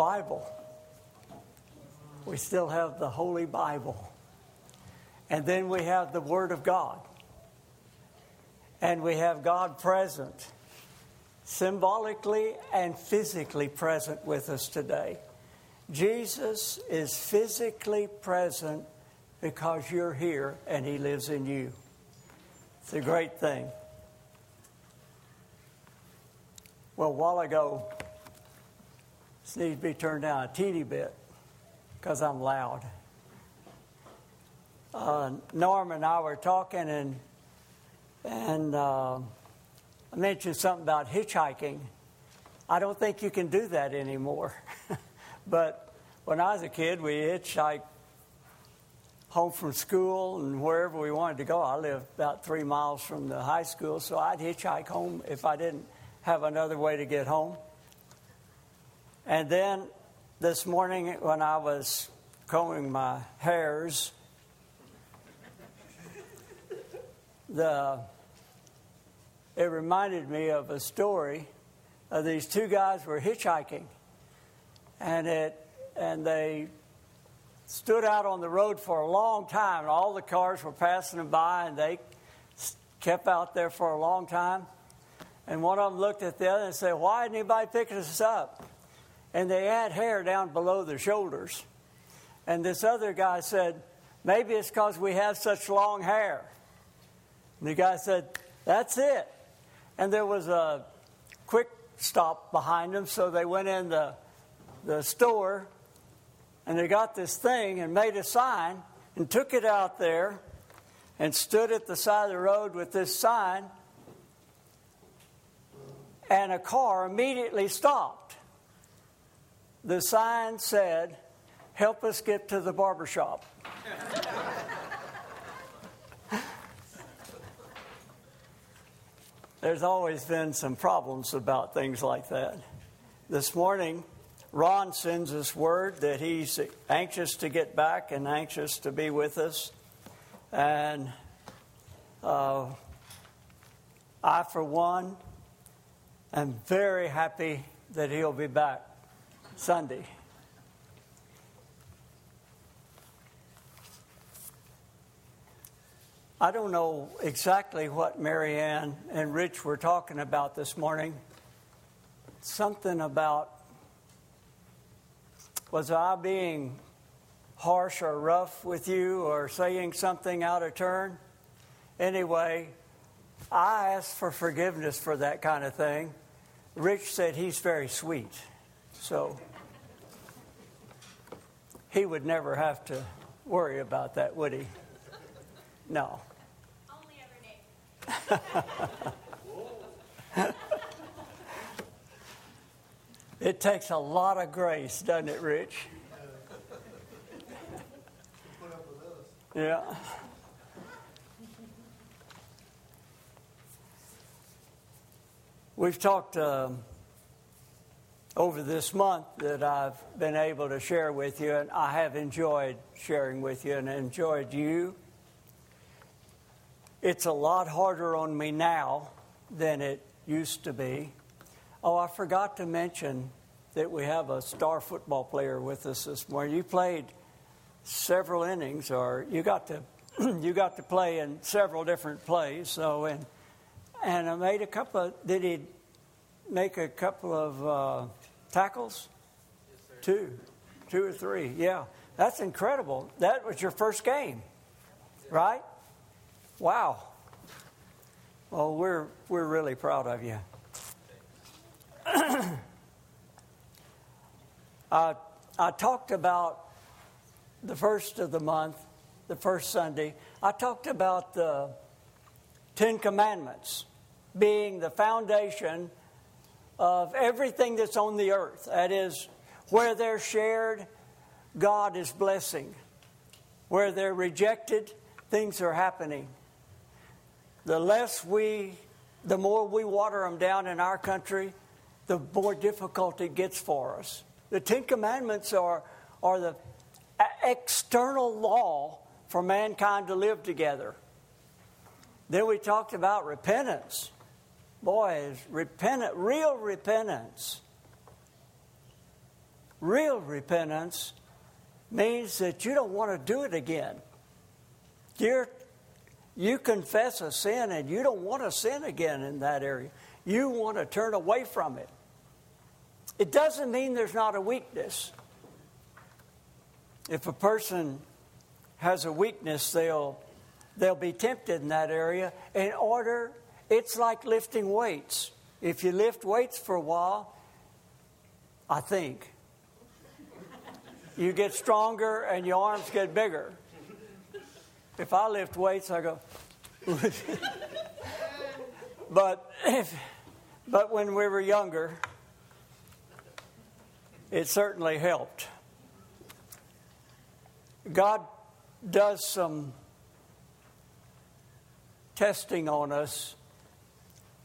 Bible. We still have the Holy Bible. And then we have the Word of God. And we have God present, symbolically and physically present with us today. Jesus is physically present because you're here and He lives in you. It's a great thing. Well, a while ago, needs to be turned down a teeny bit because I'm loud. Uh, Norm and I were talking, and and uh, I mentioned something about hitchhiking. I don't think you can do that anymore. but when I was a kid, we hitchhiked home from school and wherever we wanted to go. I lived about three miles from the high school, so I'd hitchhike home if I didn't have another way to get home. And then this morning, when I was combing my hairs, the it reminded me of a story of these two guys were hitchhiking, and it and they stood out on the road for a long time. All the cars were passing them by, and they kept out there for a long time. And one of them looked at the other and said, Why isn't anybody picking us up? And they had hair down below their shoulders. And this other guy said, Maybe it's because we have such long hair. And the guy said, That's it. And there was a quick stop behind them, so they went in the, the store and they got this thing and made a sign and took it out there and stood at the side of the road with this sign. And a car immediately stopped. The sign said, Help us get to the barber shop. There's always been some problems about things like that. This morning, Ron sends us word that he's anxious to get back and anxious to be with us. And uh, I, for one, am very happy that he'll be back Sunday. I don't know exactly what Marianne and Rich were talking about this morning. Something about was I being harsh or rough with you or saying something out of turn? Anyway, I asked for forgiveness for that kind of thing. Rich said he's very sweet. So he would never have to worry about that, would he? No. Only ever It takes a lot of grace, doesn't it, Rich? Yeah. We've talked uh, over this month that I've been able to share with you, and I have enjoyed sharing with you and enjoyed you. It's a lot harder on me now than it used to be. Oh, I forgot to mention that we have a star football player with us this morning. You played several innings, or you got to you got to play in several different plays. So and and I made a couple. Of, did he make a couple of uh, tackles? Yes, two, two or three. Yeah, that's incredible. That was your first game, right? Wow. Well, we're we're really proud of you. uh, I talked about the first of the month, the first Sunday. I talked about the Ten Commandments being the foundation of everything that's on the earth. That is, where they're shared, God is blessing. Where they're rejected, things are happening. The less we, the more we water them down in our country, the more difficult it gets for us. The Ten Commandments are, are the external law for mankind to live together. Then we talked about repentance. Boy, repentance, real repentance real repentance means that you don't want to do it again. You're, you confess a sin and you don't want to sin again in that area. You want to turn away from it. It doesn't mean there's not a weakness. If a person has a weakness, they'll, they'll be tempted in that area in order, it's like lifting weights. If you lift weights for a while, I think, you get stronger and your arms get bigger. If I lift weights, I go. but if, but when we were younger, it certainly helped. God does some testing on us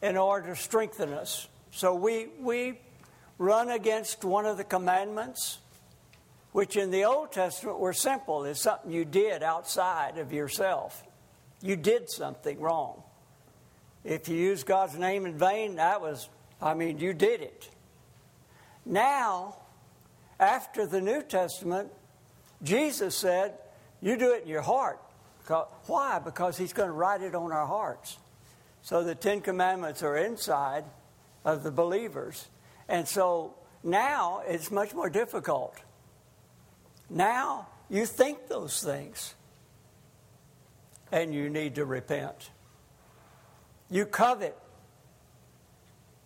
in order to strengthen us. So we, we run against one of the commandments, which in the Old Testament were simple. It's something you did outside of yourself. You did something wrong. If you use God's name in vain, that was, I mean, you did it. Now, after the New Testament, Jesus said, You do it in your heart. Why? Because He's going to write it on our hearts. So the Ten Commandments are inside of the believers. And so now it's much more difficult. Now you think those things and you need to repent. You covet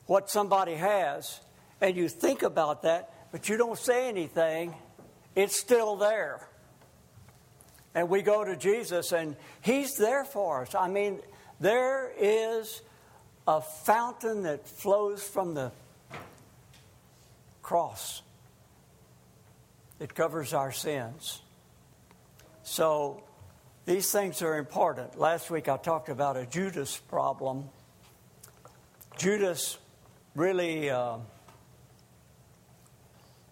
what somebody has and you think about that, but you don't say anything. It's still there. And we go to Jesus and He's there for us. I mean, there is a fountain that flows from the cross. It covers our sins. So these things are important. Last week I talked about a Judas problem. Judas really uh,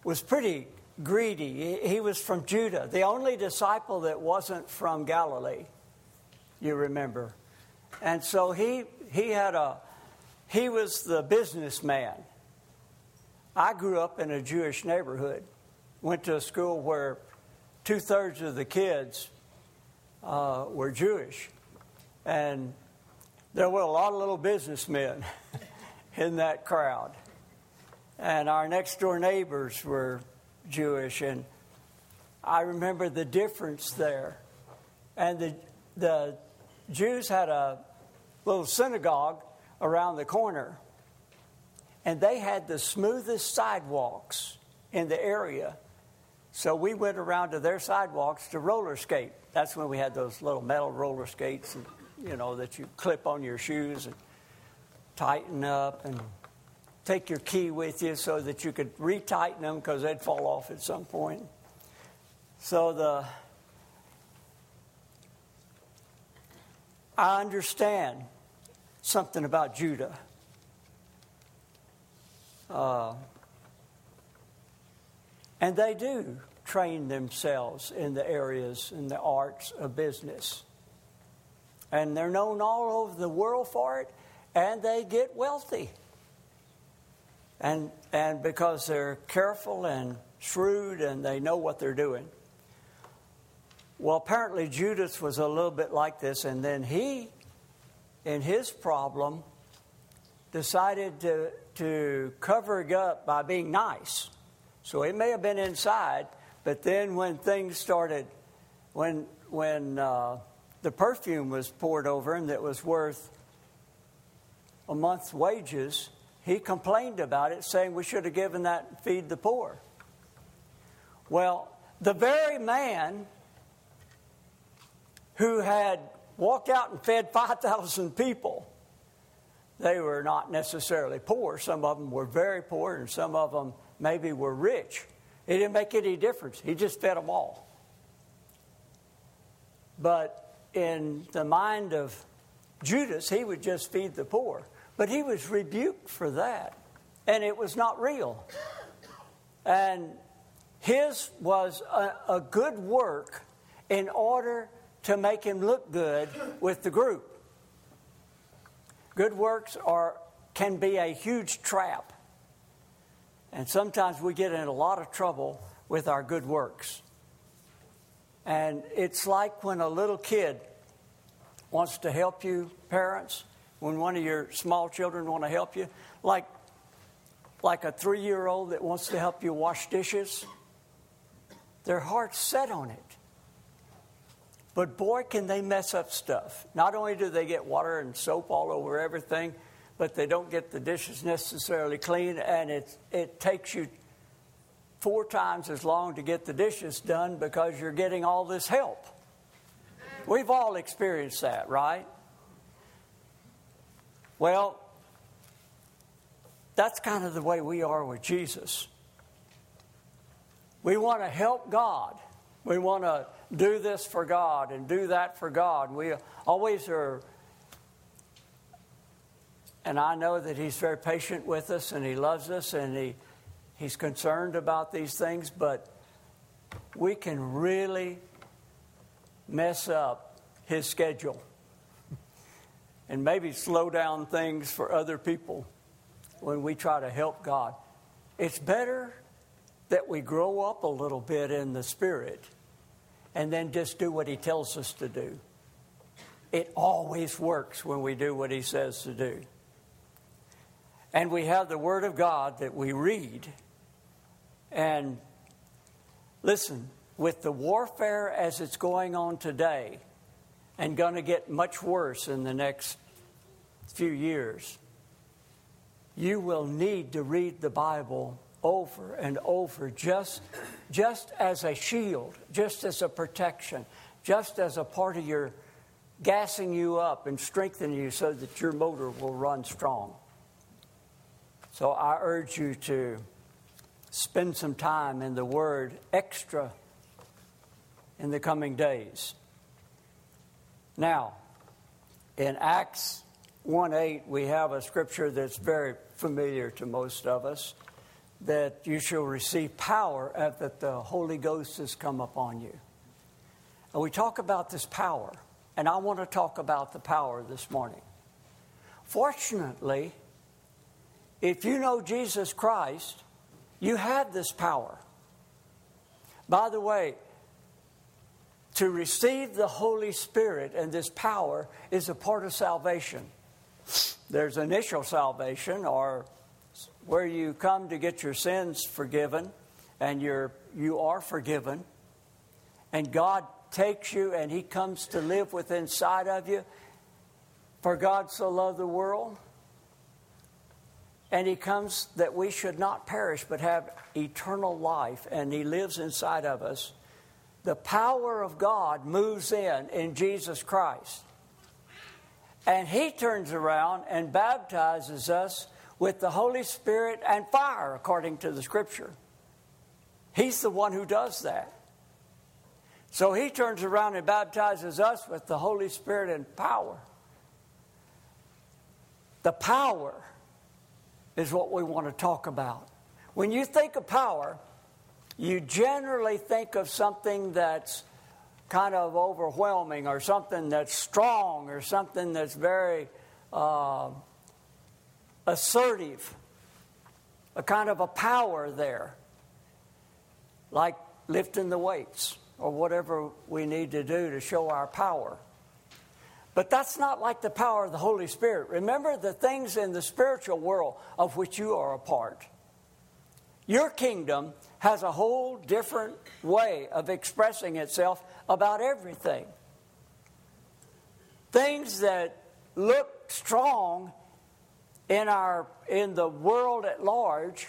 was pretty greedy. He was from Judah, the only disciple that wasn't from Galilee, you remember. And so he, he had a, he was the businessman. I grew up in a Jewish neighborhood, went to a school where two thirds of the kids uh, were Jewish. And there were a lot of little businessmen in that crowd. And our next door neighbors were Jewish. And I remember the difference there. And the, the Jews had a little synagogue around the corner, and they had the smoothest sidewalks in the area. So we went around to their sidewalks to roller skate. That's when we had those little metal roller skates, and, you know, that you clip on your shoes and tighten up and take your key with you so that you could retighten them because they'd fall off at some point. So the I understand something about Judah. Uh, and they do train themselves in the areas in the arts of business. And they're known all over the world for it, and they get wealthy. And, and because they're careful and shrewd and they know what they're doing. Well, apparently Judas was a little bit like this, and then he, in his problem, decided to, to cover it up by being nice. So it may have been inside, but then when things started, when, when uh, the perfume was poured over him that was worth a month's wages, he complained about it, saying we should have given that feed the poor. Well, the very man who had walked out and fed 5,000 people. They were not necessarily poor. Some of them were very poor, and some of them maybe were rich. It didn't make any difference. He just fed them all. But in the mind of Judas, he would just feed the poor. But he was rebuked for that, and it was not real. And his was a, a good work in order to make him look good with the group. Good works are, can be a huge trap. And sometimes we get in a lot of trouble with our good works. And it's like when a little kid wants to help you, parents, when one of your small children want to help you, like like a three year old that wants to help you wash dishes, their heart's set on it. But boy, can they mess up stuff. Not only do they get water and soap all over everything, but they don't get the dishes necessarily clean, and it, it takes you four times as long to get the dishes done because you're getting all this help. We've all experienced that, right? Well, that's kind of the way we are with Jesus. We want to help God. We want to do this for God and do that for God. We always are. And I know that He's very patient with us and He loves us and he, He's concerned about these things, but we can really mess up His schedule and maybe slow down things for other people when we try to help God. It's better that we grow up a little bit in the Spirit and then just do what He tells us to do. It always works when we do what He says to do. And we have the Word of God that we read. And listen, with the warfare as it's going on today, and going to get much worse in the next few years, you will need to read the Bible over and over just, just as a shield, just as a protection, just as a part of your gassing you up and strengthening you so that your motor will run strong. So I urge you to spend some time in the Word extra in the coming days. Now, in Acts 1 8, we have a scripture that's very familiar to most of us that you shall receive power that the Holy Ghost has come upon you. And we talk about this power, and I want to talk about the power this morning. Fortunately, if you know Jesus Christ, you have this power. By the way, to receive the Holy Spirit and this power is a part of salvation. There's initial salvation, or where you come to get your sins forgiven, and you're, you are forgiven, and God takes you and He comes to live within inside of you. For God so loved the world, and He comes that we should not perish but have eternal life, and He lives inside of us. The power of God moves in in Jesus Christ. And he turns around and baptizes us with the Holy Spirit and fire, according to the scripture. He's the one who does that. So he turns around and baptizes us with the Holy Spirit and power. The power is what we want to talk about. When you think of power, you generally think of something that's kind of overwhelming or something that's strong or something that's very uh, assertive, a kind of a power there, like lifting the weights or whatever we need to do to show our power. But that's not like the power of the Holy Spirit. Remember the things in the spiritual world of which you are a part. Your kingdom has a whole different way of expressing itself about everything. Things that look strong in our in the world at large,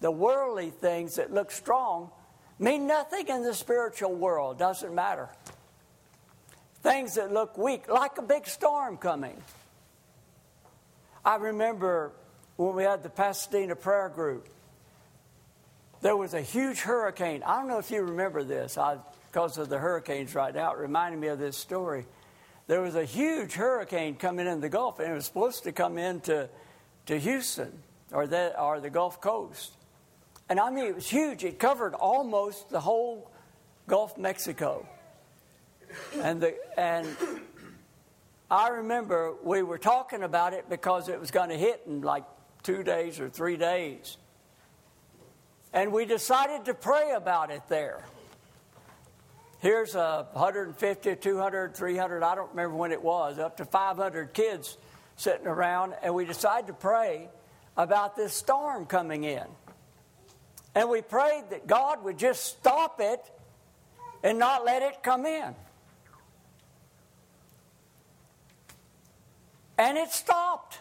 the worldly things that look strong mean nothing in the spiritual world, doesn't matter. Things that look weak, like a big storm coming. I remember when we had the Pasadena prayer group, there was a huge hurricane. I don't know if you remember this. I because of the hurricanes right now. It reminded me of this story. There was a huge hurricane coming in the Gulf, and it was supposed to come into to Houston or the, or the Gulf Coast. And I mean, it was huge. It covered almost the whole Gulf Mexico. And, the, and I remember we were talking about it because it was going to hit in like two days or three days. And we decided to pray about it there. Here's a 150, 200, 300, I don't remember when it was, up to 500 kids sitting around, and we decided to pray about this storm coming in. And we prayed that God would just stop it and not let it come in. And it stopped.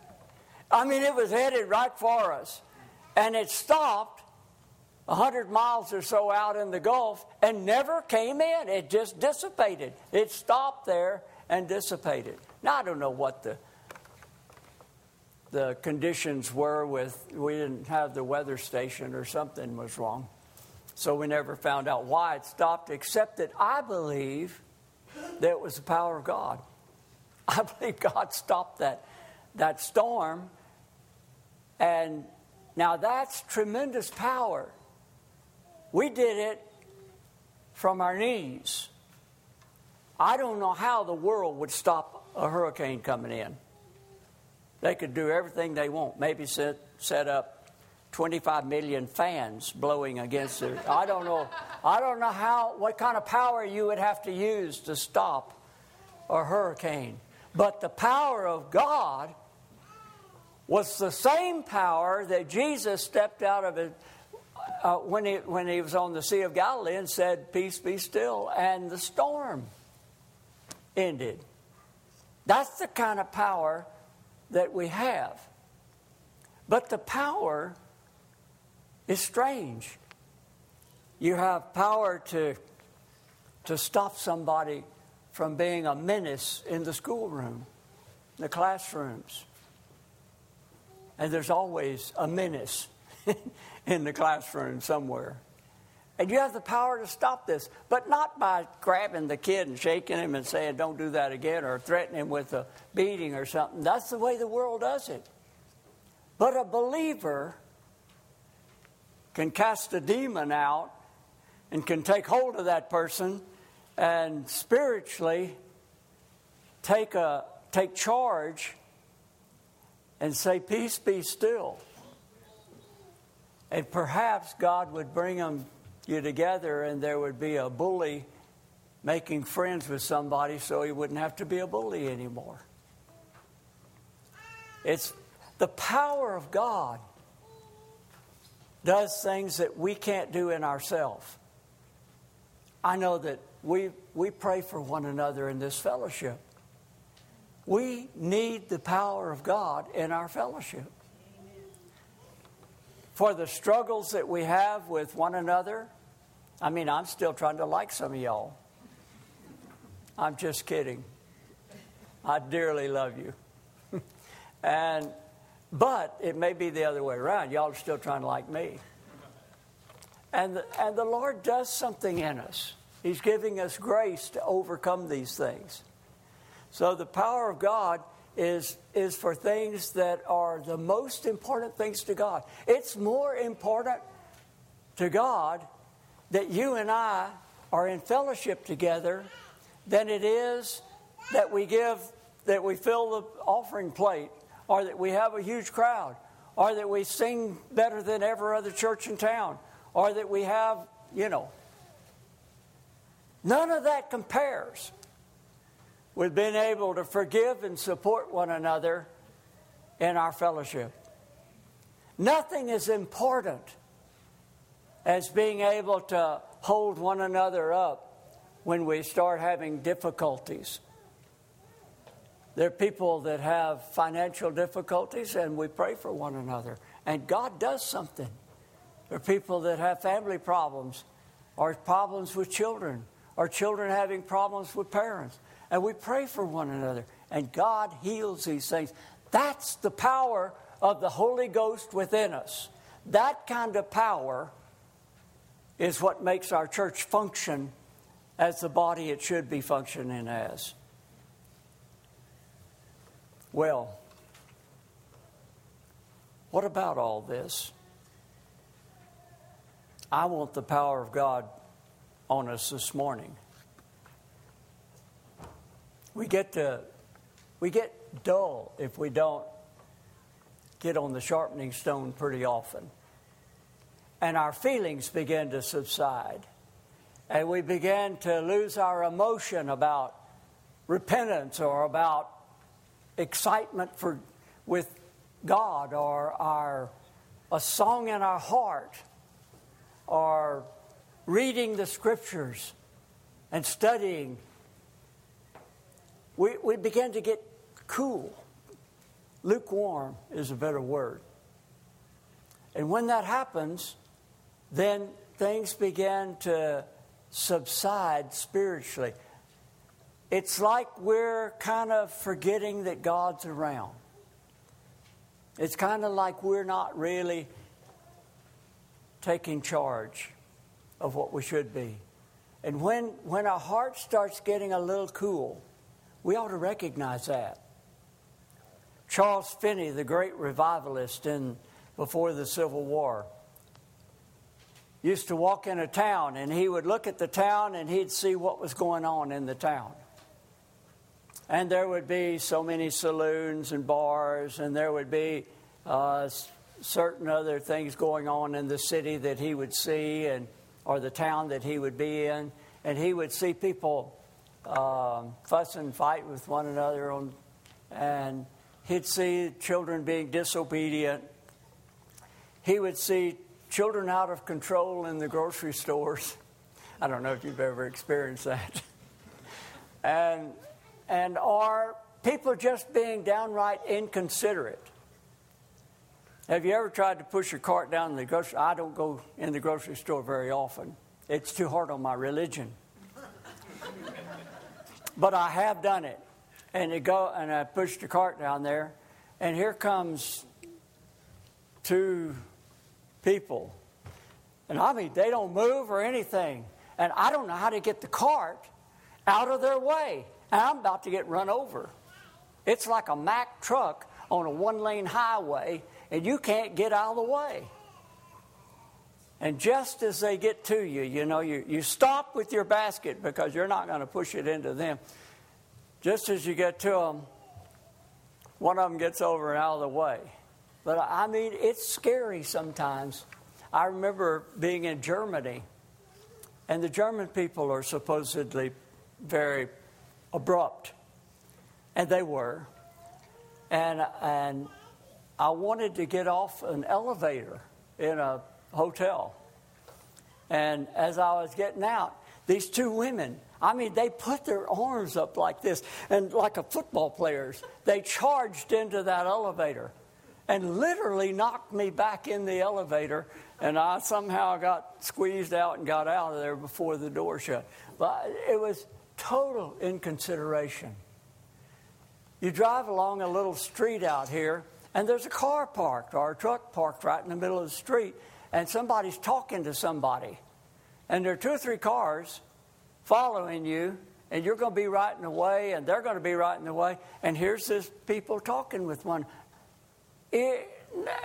I mean, it was headed right for us. And it stopped 100 miles or so out in the Gulf and never came in. It just dissipated. It stopped there and dissipated. Now, I don't know what the the conditions were with we didn't have the weather station or something was wrong. So we never found out why it stopped except that i believe that it was the power of god. I believe god stopped that that storm. And now that's tremendous power. We did it from our knees. I don't know how the world would stop a hurricane coming in they could do everything they want. Maybe set, set up 25 million fans blowing against it. I don't know. I don't know how what kind of power you would have to use to stop a hurricane. But the power of God was the same power that Jesus stepped out of it uh, when, he, when he was on the Sea of Galilee and said, Peace be still, and the storm ended. That's the kind of power that we have. But the power is strange. You have power to, to stop somebody from being a menace in the schoolroom, the classrooms. And there's always a menace in the classroom somewhere. And you have the power to stop this, but not by grabbing the kid and shaking him and saying, don't do that again, or threatening him with a beating or something. That's the way the world does it. But a believer can cast a demon out and can take hold of that person and spiritually take, a, take charge and say, Peace be still. And perhaps God would bring them you together and there would be a bully making friends with somebody so he wouldn't have to be a bully anymore. It's the power of God does things that we can't do in ourselves. I know that we, we pray for one another in this fellowship. We need the power of God in our fellowship. For the struggles that we have with one another, I mean, I'm still trying to like some of y'all. I'm just kidding. I dearly love you. and but it may be the other way around. Y'all are still trying to like me. And the, and the Lord does something in us. He's giving us grace to overcome these things. So the power of God is, is for things that are the most important things to God. It's more important to God that you and I are in fellowship together than it is that we give, that we fill the offering plate, or that we have a huge crowd, or that we sing better than ever other church in town, or that we have, you know. None of that compares with being able to forgive and support one another in our fellowship. Nothing is important as being able to hold one another up when we start having difficulties. There are people that have financial difficulties, and we pray for one another, and God does something. There are people that have family problems, or problems with children, or children having problems with parents, and we pray for one another, and God heals these things. That's the power of the Holy Ghost within us. That kind of power is what makes our church function as the body it should be functioning as. Well, what about all this? I want the power of God on us this morning. We get to we get dull if we don't get on the sharpening stone pretty often. And our feelings begin to subside. And we begin to lose our emotion about repentance or about excitement for, with God or our, a song in our heart or reading the scriptures and studying. We, we began to get cool. Lukewarm is a better word. And when that happens, then things begin to subside spiritually. It's like we're kind of forgetting that God's around. It's kind of like we're not really taking charge of what we should be. And when, when our heart starts getting a little cool, we ought to recognize that. Charles Finney, the great revivalist in, before the Civil War, used to walk in a town and he would look at the town and he'd see what was going on in the town. And there would be so many saloons and bars, and there would be uh, certain other things going on in the city that he would see, and or the town that he would be in, and he would see people um, fuss and fight with one another, on, and he'd see children being disobedient. He would see children out of control in the grocery stores. I don't know if you've ever experienced that. and and are people just being downright inconsiderate? Have you ever tried to push your cart down the grocery? I don't go in the grocery store very often. It's too hard on my religion. but I have done it. And you go and I pushed the cart down there, and here comes two people. And I mean, they don't move or anything. And I don't know how to get the cart out of their way and I'm about to get run over. It's like a Mack truck on a one lane highway, and you can't get out of the way. And just as they get to you, you know, you, you stop with your basket because you're not going to push it into them. Just as you get to them, one of them gets over and out of the way. But I mean, it's scary sometimes. I remember being in Germany, and the German people are supposedly very abrupt. And they were. And, and I wanted to get off an elevator in a hotel. And as I was getting out, these two women, I mean, they put their arms up like this, and like a football players, they charged into that elevator and literally knocked me back in the elevator. And I somehow got squeezed out and got out of there before the door shut. But it was total inconsideration. You drive along a little street out here, and there's a car parked or a truck parked right in the middle of the street, and somebody's talking to somebody. And there are two or three cars following you, and you're going to be right in the way, and they're going to be right in the way, and here's this people talking with one. It,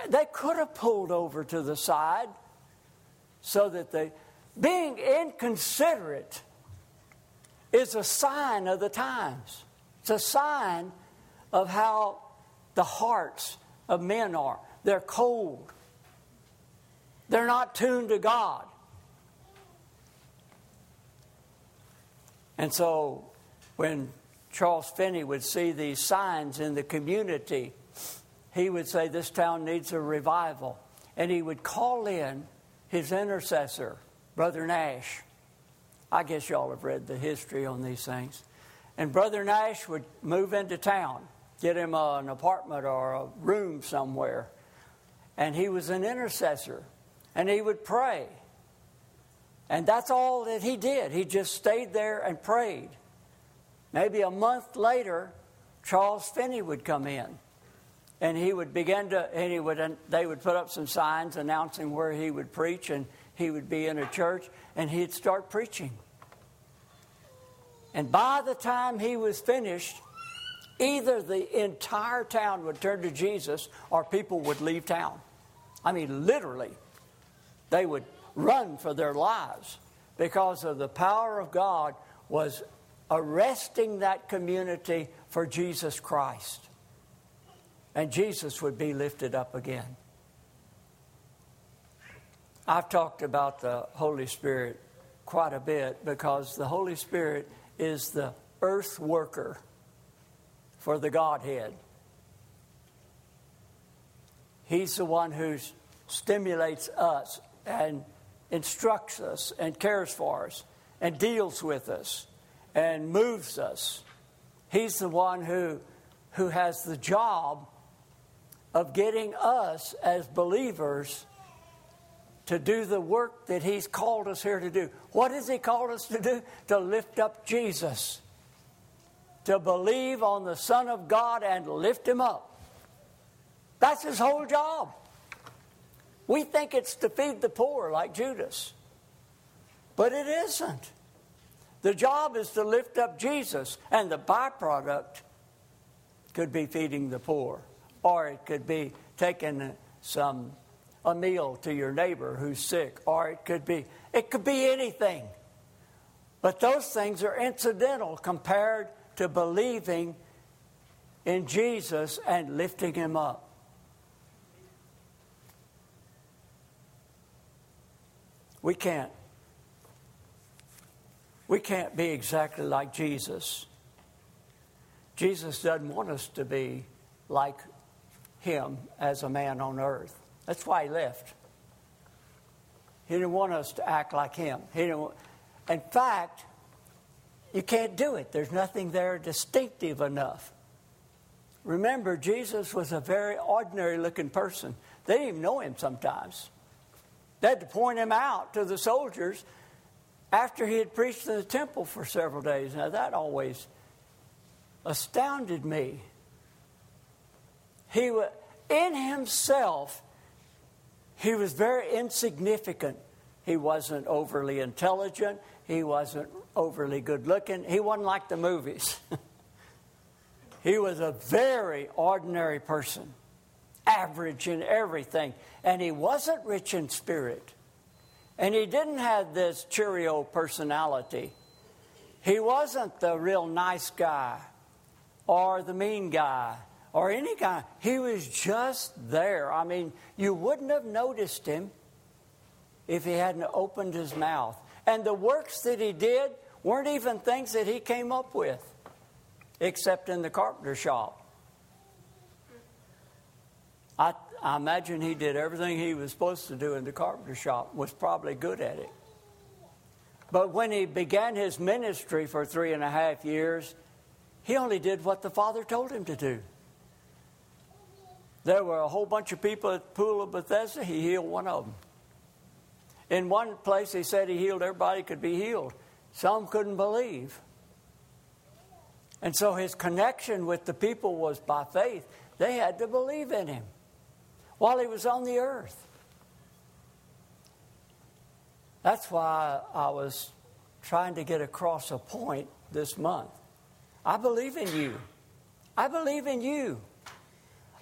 they could have pulled over to the side so that they, being inconsiderate, is a sign of the times. It's a sign of how the hearts of men are. They're cold, they're not tuned to God. And so when Charles Finney would see these signs in the community, he would say, This town needs a revival. And he would call in his intercessor, Brother Nash. I guess y'all have read the history on these things. And Brother Nash would move into town, get him an apartment or a room somewhere. And he was an intercessor. And he would pray. And that's all that he did. He just stayed there and prayed. Maybe a month later, Charles Finney would come in. And he would begin to, and he would, they would put up some signs announcing where he would preach, and he would be in a church and he'd start preaching. And by the time he was finished, either the entire town would turn to Jesus or people would leave town. I mean, literally, they would run for their lives because of the power of God was arresting that community for Jesus Christ. And Jesus would be lifted up again. I've talked about the Holy Spirit quite a bit because the Holy Spirit is the earth worker for the Godhead. He's the one who stimulates us and instructs us and cares for us and deals with us and moves us. He's the one who, who has the job of getting us as believers to do the work that He's called us here to do. What has He called us to do? To lift up Jesus, to believe on the Son of God and lift Him up. That's His whole job. We think it's to feed the poor like Judas, but it isn't. The job is to lift up Jesus, and the byproduct could be feeding the poor, or it could be taking some a meal to your neighbor who's sick, or it could be it could be anything. But those things are incidental compared to believing in Jesus and lifting him up. We can't we can't be exactly like Jesus. Jesus doesn't want us to be like him as a man on earth. That's why he left. He didn't want us to act like him. He didn't in fact, you can't do it. There's nothing there distinctive enough. Remember, Jesus was a very ordinary looking person. They didn't even know him sometimes. They had to point him out to the soldiers after he had preached in the temple for several days. Now, that always astounded me. He was, in himself, he was very insignificant. He wasn't overly intelligent. He wasn't overly good looking. He wasn't like the movies. he was a very ordinary person, average in everything. And he wasn't rich in spirit. And he didn't have this Cheerio personality. He wasn't the real nice guy or the mean guy or any guy. He was just there. I mean, you wouldn't have noticed him if he hadn't opened his mouth. And the works that he did weren't even things that he came up with, except in the carpenter shop. I, I imagine he did everything he was supposed to do in the carpenter shop, was probably good at it. But when he began his ministry for three and a half years, he only did what the Father told him to do. There were a whole bunch of people at the pool of Bethesda, he healed one of them. In one place, he said he healed everybody could be healed. Some couldn't believe. And so his connection with the people was by faith. They had to believe in him while he was on the earth. That's why I was trying to get across a point this month. I believe in you. I believe in you.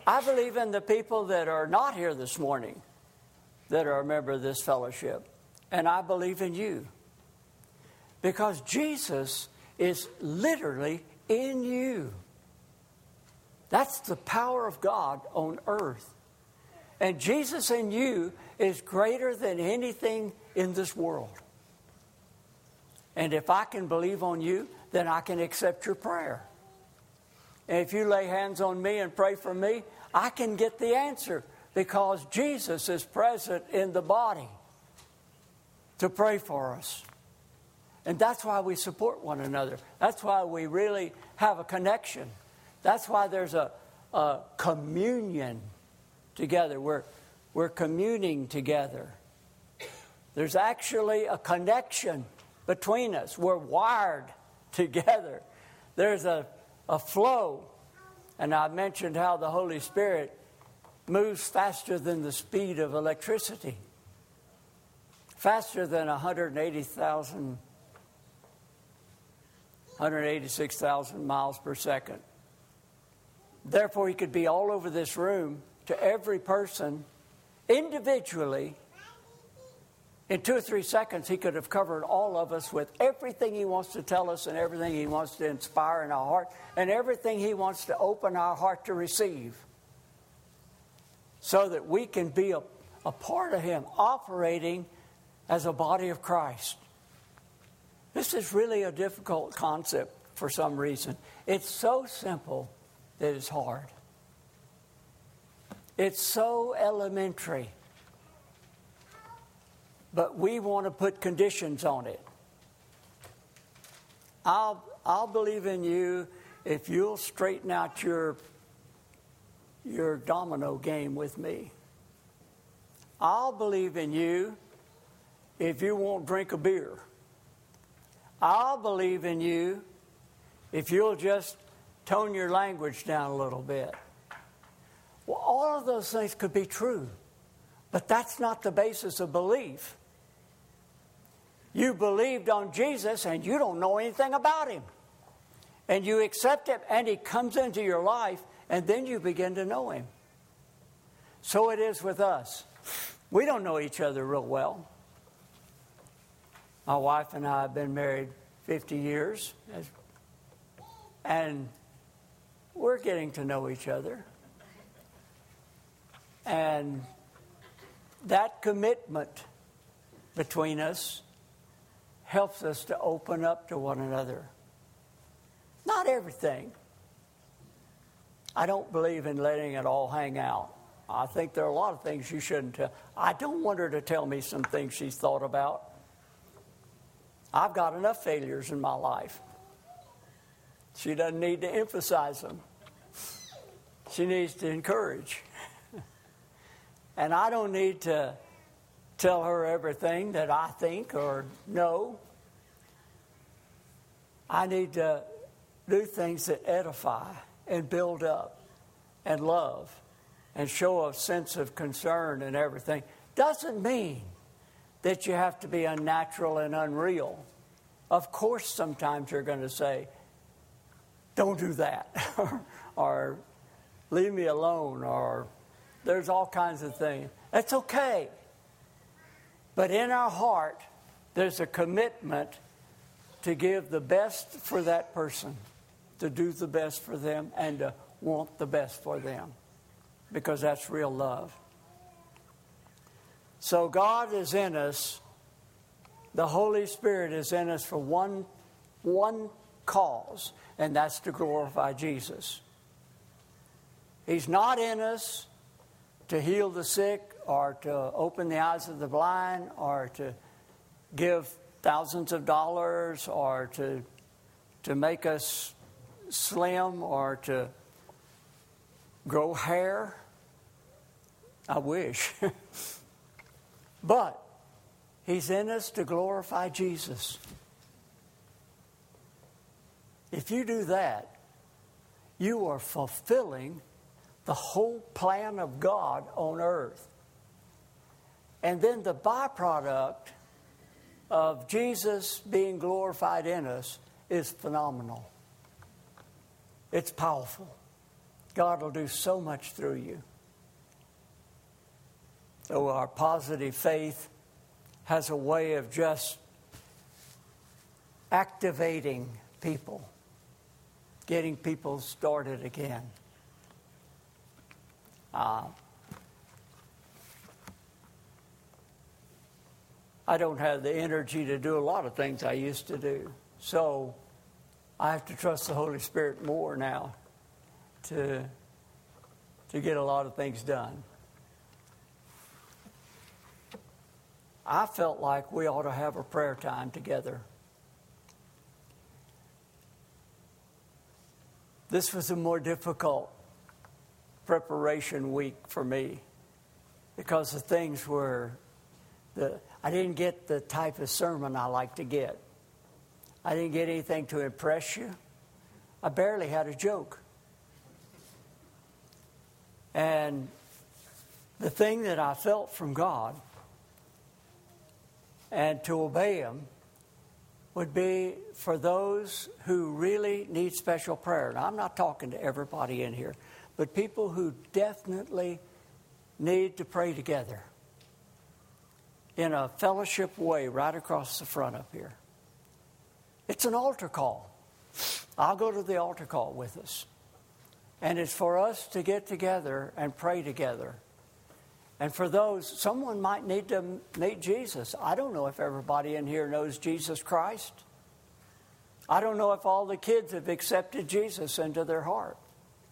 I believe in the people that are not here this morning that are a member of this fellowship. And I believe in you. Because Jesus is literally in you. That's the power of God on earth. And Jesus in you is greater than anything in this world. And if I can believe on you, then I can accept your prayer. And if you lay hands on me and pray for me, I can get the answer because Jesus is present in the body to pray for us. And that's why we support one another. That's why we really have a connection. That's why there's a, a communion together. We're, we're communing together. There's actually a connection between us. We're wired together. There's a, a flow. And I mentioned how the Holy Spirit moves faster than the speed of electricity, faster than 180,000, 186,000 miles per second. Therefore, he could be all over this room to every person individually. In two or three seconds, he could have covered all of us with everything he wants to tell us and everything he wants to inspire in our heart and everything he wants to open our heart to receive so that we can be a, a part of Him, operating as a body of Christ. This is really a difficult concept for some reason. It's so simple that it's hard. It's so elementary. But we want to put conditions on it. I'll, I'll believe in you if you'll straighten out your, your domino game with me. I'll believe in you if you won't drink a beer. I'll believe in you if you'll just tone your language down a little bit. Well, all of those things could be true, but that's not the basis of belief. You believed on Jesus and you don't know anything about him. And you accept him and he comes into your life and then you begin to know him. So it is with us. We don't know each other real well. My wife and I have been married 50 years, and we're getting to know each other. And that commitment between us helps us to open up to one another. Not everything. I don't believe in letting it all hang out. I think there are a lot of things you shouldn't tell. I don't want her to tell me some things she's thought about. I've got enough failures in my life. She doesn't need to emphasize them, she needs to encourage. and I don't need to tell her everything that I think or know. I need to do things that edify and build up and love and show a sense of concern and everything. Doesn't mean that you have to be unnatural and unreal. Of course, sometimes you're going to say, don't do that, or, leave me alone, or there's all kinds of things. That's okay. But in our heart, there's a commitment to give the best for that person, to do the best for them, and to want the best for them, because that's real love. So God is in us. The Holy Spirit is in us for one, one cause, and that's to glorify Jesus. He's not in us to heal the sick or to open the eyes of the blind or to give thousands of dollars or to, to make us slim or to grow hair. I wish. But He's in us to glorify Jesus. If you do that, you are fulfilling the whole plan of God on earth. And then the byproduct of Jesus being glorified in us is phenomenal. It's powerful. God will do so much through you. So, our positive faith has a way of just activating people, getting people started again. Uh, I don't have the energy to do a lot of things I used to do. So I have to trust the Holy Spirit more now to, to get a lot of things done. I felt like we ought to have a prayer time together. This was a more difficult preparation week for me because the things were the I didn't get the type of sermon I like to get. I didn't get anything to impress you. I barely had a joke. And the thing that I felt from God and to obey Him would be for those who really need special prayer. Now, I'm not talking to everybody in here, but people who definitely need to pray together in a fellowship way right across the front up here. It's an altar call. I'll go to the altar call with us. And it's for us to get together and pray together And for those, someone might need to meet Jesus. I don't know if everybody in here knows Jesus Christ. I don't know if all the kids have accepted Jesus into their heart.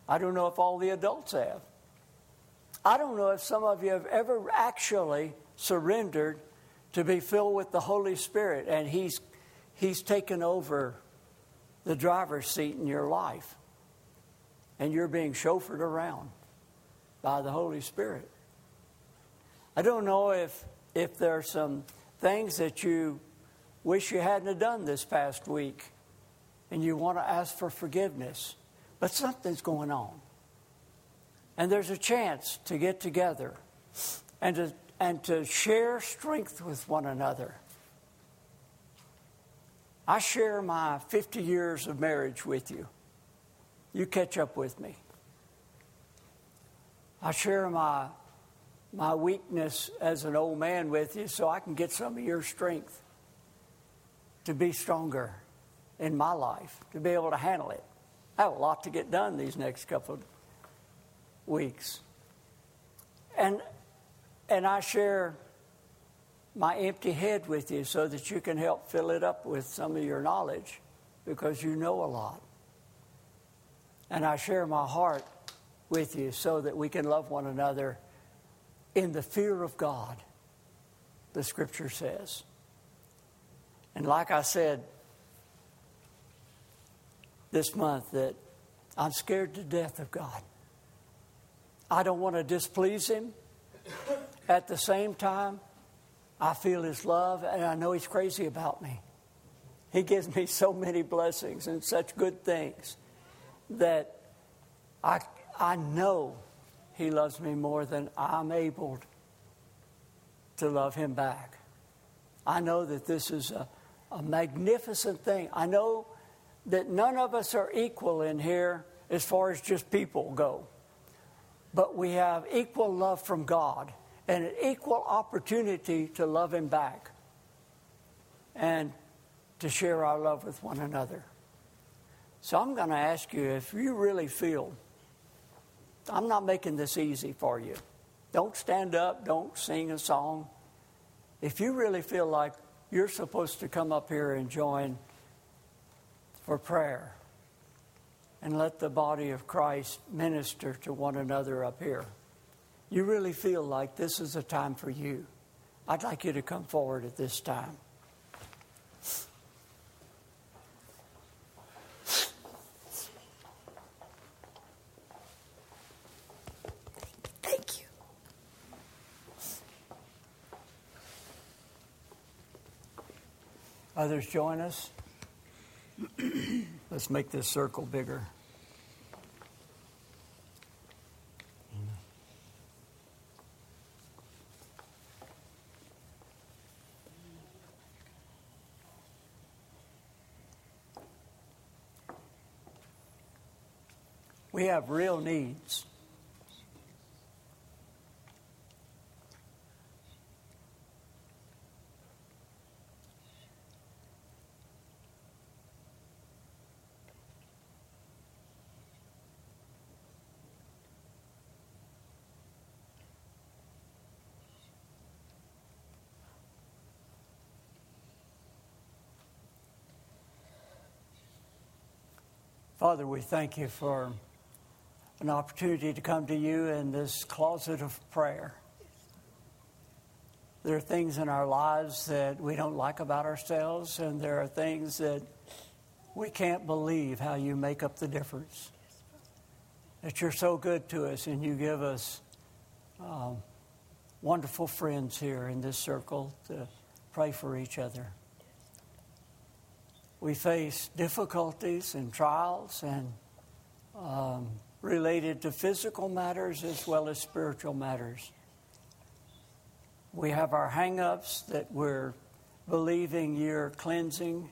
I don't know if all the adults have. I don't know if some of you have ever actually surrendered to be filled with the Holy Spirit and He's, he's taken over the driver's seat in your life and you're being chauffeured around by the Holy Spirit. I don't know if, if there are some things that you wish you hadn't have done this past week and you want to ask for forgiveness, but something's going on. And there's a chance to get together and to, and to share strength with one another. I share my 50 years of marriage with you. You catch up with me. I share my my weakness as an old man with you so I can get some of your strength to be stronger in my life, to be able to handle it. I have a lot to get done these next couple of weeks. And, and I share my empty head with you so that you can help fill it up with some of your knowledge because you know a lot. And I share my heart with you so that we can love one another in the fear of God, the scripture says. And like I said this month, that I'm scared to death of God. I don't want to displease Him. At the same time, I feel His love and I know He's crazy about me. He gives me so many blessings and such good things that I, I know he loves me more than I'm able to love him back. I know that this is a, a magnificent thing. I know that none of us are equal in here as far as just people go. But we have equal love from God and an equal opportunity to love Him back and to share our love with one another. So I'm going to ask you if you really feel I'm not making this easy for you. Don't stand up, don't sing a song. If you really feel like you're supposed to come up here and join for prayer and let the body of Christ minister to one another up here, you really feel like this is a time for you, I'd like you to come forward at this time. Thank you. Others join us. Let's make this circle bigger. We have real needs. Father, we thank you for an opportunity to come to you in this closet of prayer. There are things in our lives that we don't like about ourselves, and there are things that we can't believe how you make up the difference. That you're so good to us and you give us um, wonderful friends here in this circle to pray for each other we face difficulties and trials and um, related to physical matters as well as spiritual matters. We have our hang ups that we're believing your cleansing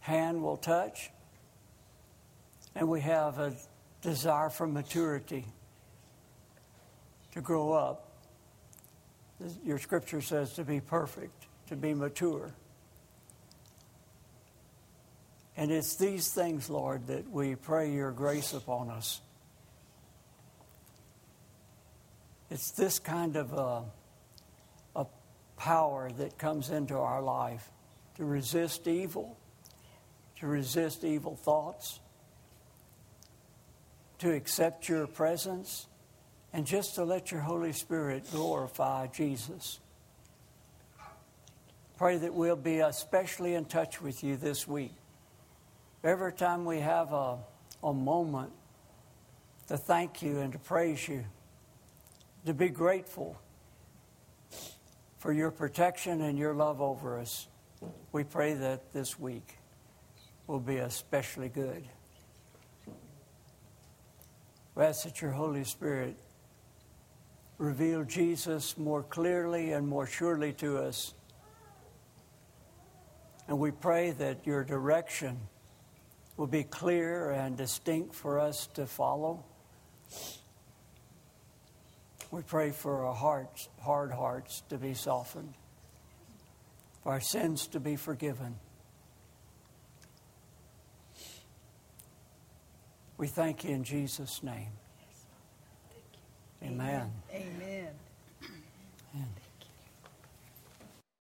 hand will touch. And we have a desire for maturity to grow up. Your scripture says to be perfect, to be mature. And it's these things, Lord, that we pray your grace upon us. It's this kind of a, a power that comes into our life to resist evil, to resist evil thoughts, to accept your presence, and just to let your Holy Spirit glorify Jesus. Pray that we'll be especially in touch with you this week. Every time we have a, a moment to thank you and to praise you, to be grateful for your protection and your love over us, we pray that this week will be especially good. We ask that your Holy Spirit reveal Jesus more clearly and more surely to us. And we pray that your direction will be clear and distinct for us to follow. We pray for our hearts, hard hearts to be softened, for our sins to be forgiven. We thank you in Jesus' name. Amen. Amen.